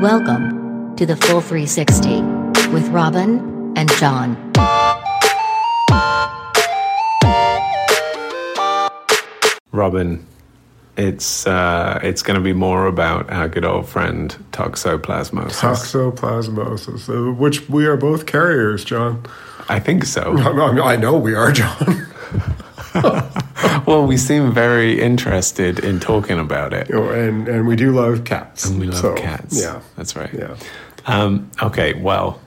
Welcome to the Full 360 with Robin and John. Robin, it's uh, it's going to be more about our good old friend toxoplasmosis. Toxoplasmosis, uh, which we are both carriers, John. I think so. I I know we are, John. well, we seem very interested in talking about it. You and and we do love cats. And we love So, cats. Yeah, That's right. yeah. Um, okay, well,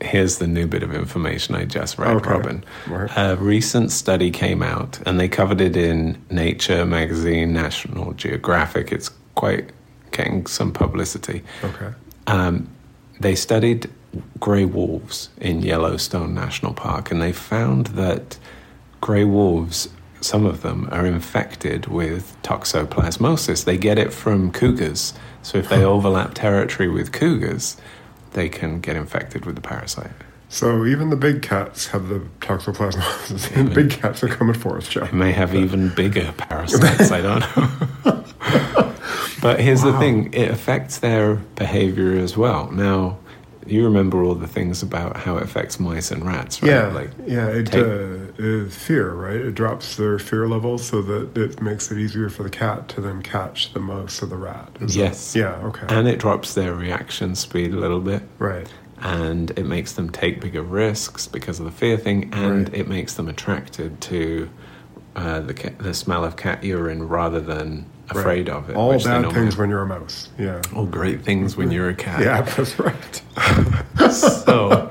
here's the new bit of information I just read, Okay. Robin. Right. A recent study came out, and they covered it in Nature magazine, National Geographic. It's quite getting some publicity. Okay. Um, they studied grey wolves in Yellowstone National Park, and they found that grey wolves, some of them, are infected with toxoplasmosis. They get it from cougars. So if they overlap territory with cougars, they can get infected with the parasite. So even the big cats have the toxoplasmosis. and big cats are coming for us, It John. may have even bigger parasites, I don't know. but here's the thing it affects their behavior as well. Now, you remember all the things about how it affects mice and rats, right? Yeah, Like, yeah. It take- uh, is fear, right? It drops their fear levels so that it makes it easier for the cat to then catch the mouse or the rat. Is that- Yes. yeah. Okay. and it drops their reaction speed a little bit. right. and it makes them take bigger risks because of the fear thing, and Right. it makes them attracted to uh, the ca- the smell of cat urine rather than afraid right. of it. All bad things when you're a mouse. Yeah. all great things when you're a cat. Yeah, that's right. so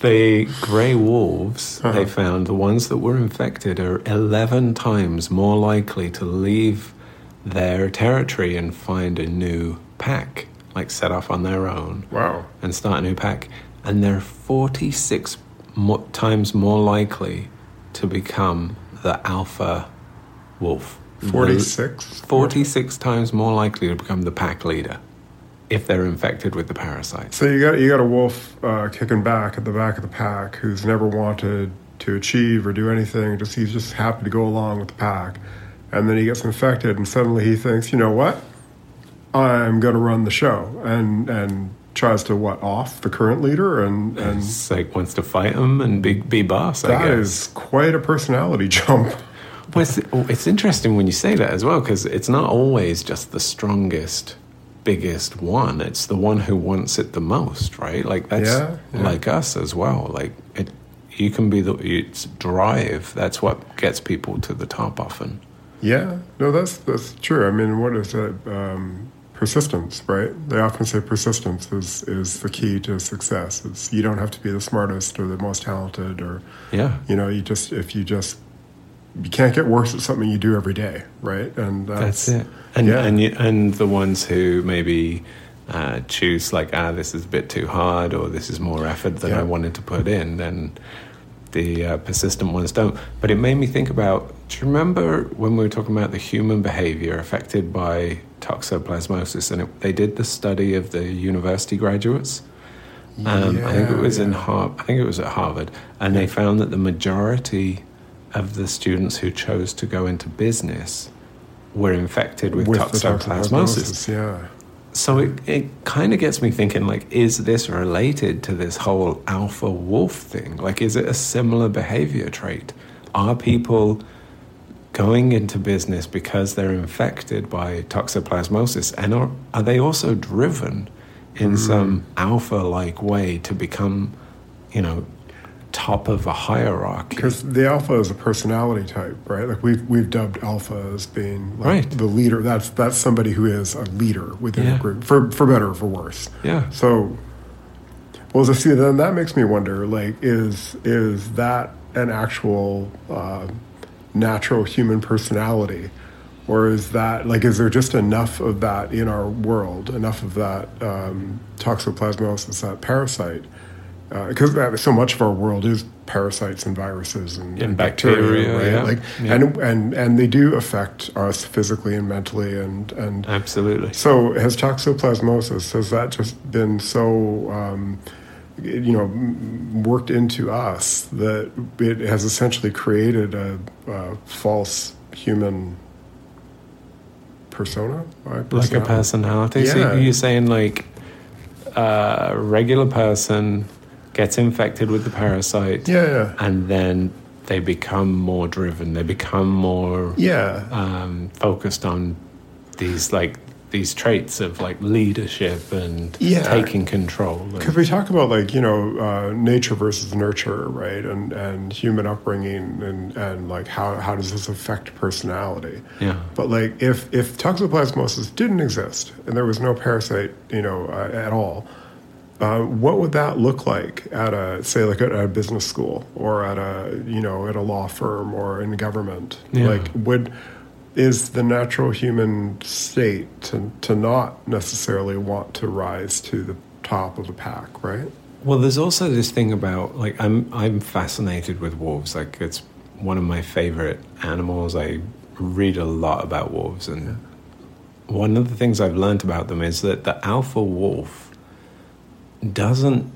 the grey wolves, Uh-huh. they found the ones that were infected are 11 times more likely to leave their territory and find a new pack, like set off on their own Wow. and start a new pack. And they're 46 mo- times more likely to become the alpha wolf. The- 46? 46 times more likely to become the pack leader if they're infected with the parasite. So you got you got a wolf uh, kicking back at the back of the pack who's never wanted to achieve or do anything. Just he's just happy to go along with the pack, and then he gets infected, and suddenly he thinks, you know what, I'm going to run the show, and and tries to what off the current leader, and and It's like wants to fight him and be, be boss, I that is quite a personality jump. Well, it's, it's interesting when you say that as well, because it's not always just the strongest, biggest one. It's the one who wants it the most, right? Like that's Yeah, yeah. like us as well. Like it, you can be the it's drive. That's what gets people to the top often. Yeah, no, that's that's true. I mean, what is it? Um, persistence, right? They often say persistence is is the key to success. It's you don't have to be the smartest or the most talented, or Yeah. you know, you just if you just you can't get worse at something you do every day, right? And that's, That's it. And yeah. and you, and the ones who maybe uh, choose like ah this is a bit too hard or this is more effort than Yeah. I wanted to put in, then the uh, persistent ones don't. But it made me think about. Do you remember when we were talking about the human behavior affected by toxoplasmosis? And it, they did the study of the university graduates. Um, I think it Yeah, was in. Har- I think it was at Harvard, and they found that the majority of the students who chose to go into business were infected with, with the toxoplasmosis. Yeah, So it, it kind of gets me thinking, like, is this related to this whole alpha wolf thing? Like, is it a similar behavior trait? Are people going into business because they're infected by toxoplasmosis? And are, are they also driven in hmm. some alpha like way to become, you know, top of a hierarchy? because the alpha is a personality type, right? Like we've we've dubbed alpha as being like Right. the leader. That's that's somebody who is a leader within Yeah. a group, for for better or for worse. Yeah. So, well, so see, then that makes me wonder: like, is is that an actual uh, natural human personality, or is that like, is there just enough of that in our world, enough of that um, toxoplasmosis, that parasite? Because uh, so much of our world is parasites and viruses and, And bacteria, right? yeah. Like, Yeah. and and and they do affect us physically and mentally, and and Absolutely. so has toxoplasmosis, has that just been so, um, you know, worked into us that it has essentially created a, a false human persona, like a personality. personality. So Yeah. you're saying like a regular person gets infected with the parasite, Yeah, yeah, and then they become more driven. They become more yeah. um, focused on these like these traits of like leadership and Yeah. taking control. and- Because we talk about like you know uh, nature versus nurture, right, and and human upbringing, and and like how how does this affect personality? yeah, But like if if toxoplasmosis didn't exist and there was no parasite, you know, uh, at all, uh, what would that look like at a say like at a business school or at a you know at a law firm or in government? Yeah. Like would is the natural human state to to not necessarily want to rise to the top of the pack, right? Well, there's also this thing about like I'm I'm fascinated with wolves. Like it's one of my favorite animals. I read a lot about wolves, and one of the things I've learned about them is that the alpha wolf doesn't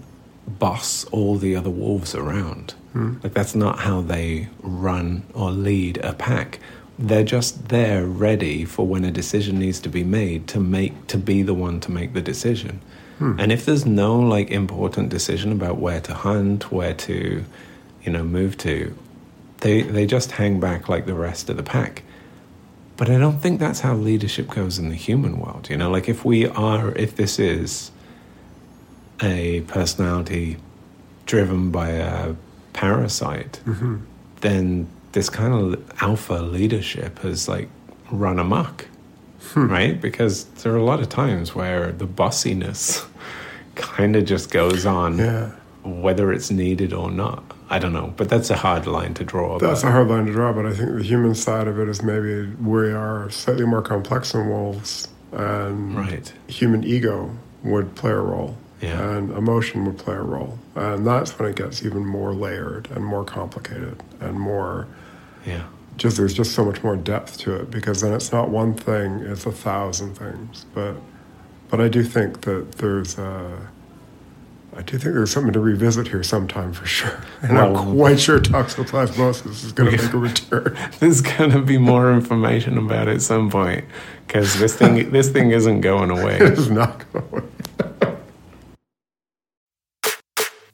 boss all the other wolves around. Hmm. Like that's not how they run or lead a pack. They're just there ready for when a decision needs to be made to make to be the one to make the decision. Hmm. And if there's no like important decision about where to hunt, where to, you know, move to, they they just hang back like the rest of the pack. But I don't think that's how leadership goes in the human world. You know, like if we are, if this is a personality driven by a parasite, mm-hmm. then this kind of alpha leadership has like run amok, hmm. right? Because there are a lot of times where the bossiness kind of just goes on, Yeah. whether it's needed or not. I don't know, but that's a hard line to draw. That's but- a hard line to draw, but I think the human side of it is maybe we are slightly more complex than wolves, and Right. human ego would play a role, Yeah. and emotion would play a role, and that's when it gets even more layered and more complicated and more. yeah. Just there's just so much more depth to it because then it's not one thing; it's a thousand things. But, but I do think that there's. Uh, I do think there's something to revisit here sometime for sure. And Well- I'm quite sure toxoplasmosis is going to make a return. There's gonna be more information about it at some point because this thing this thing isn't going away. It is not going.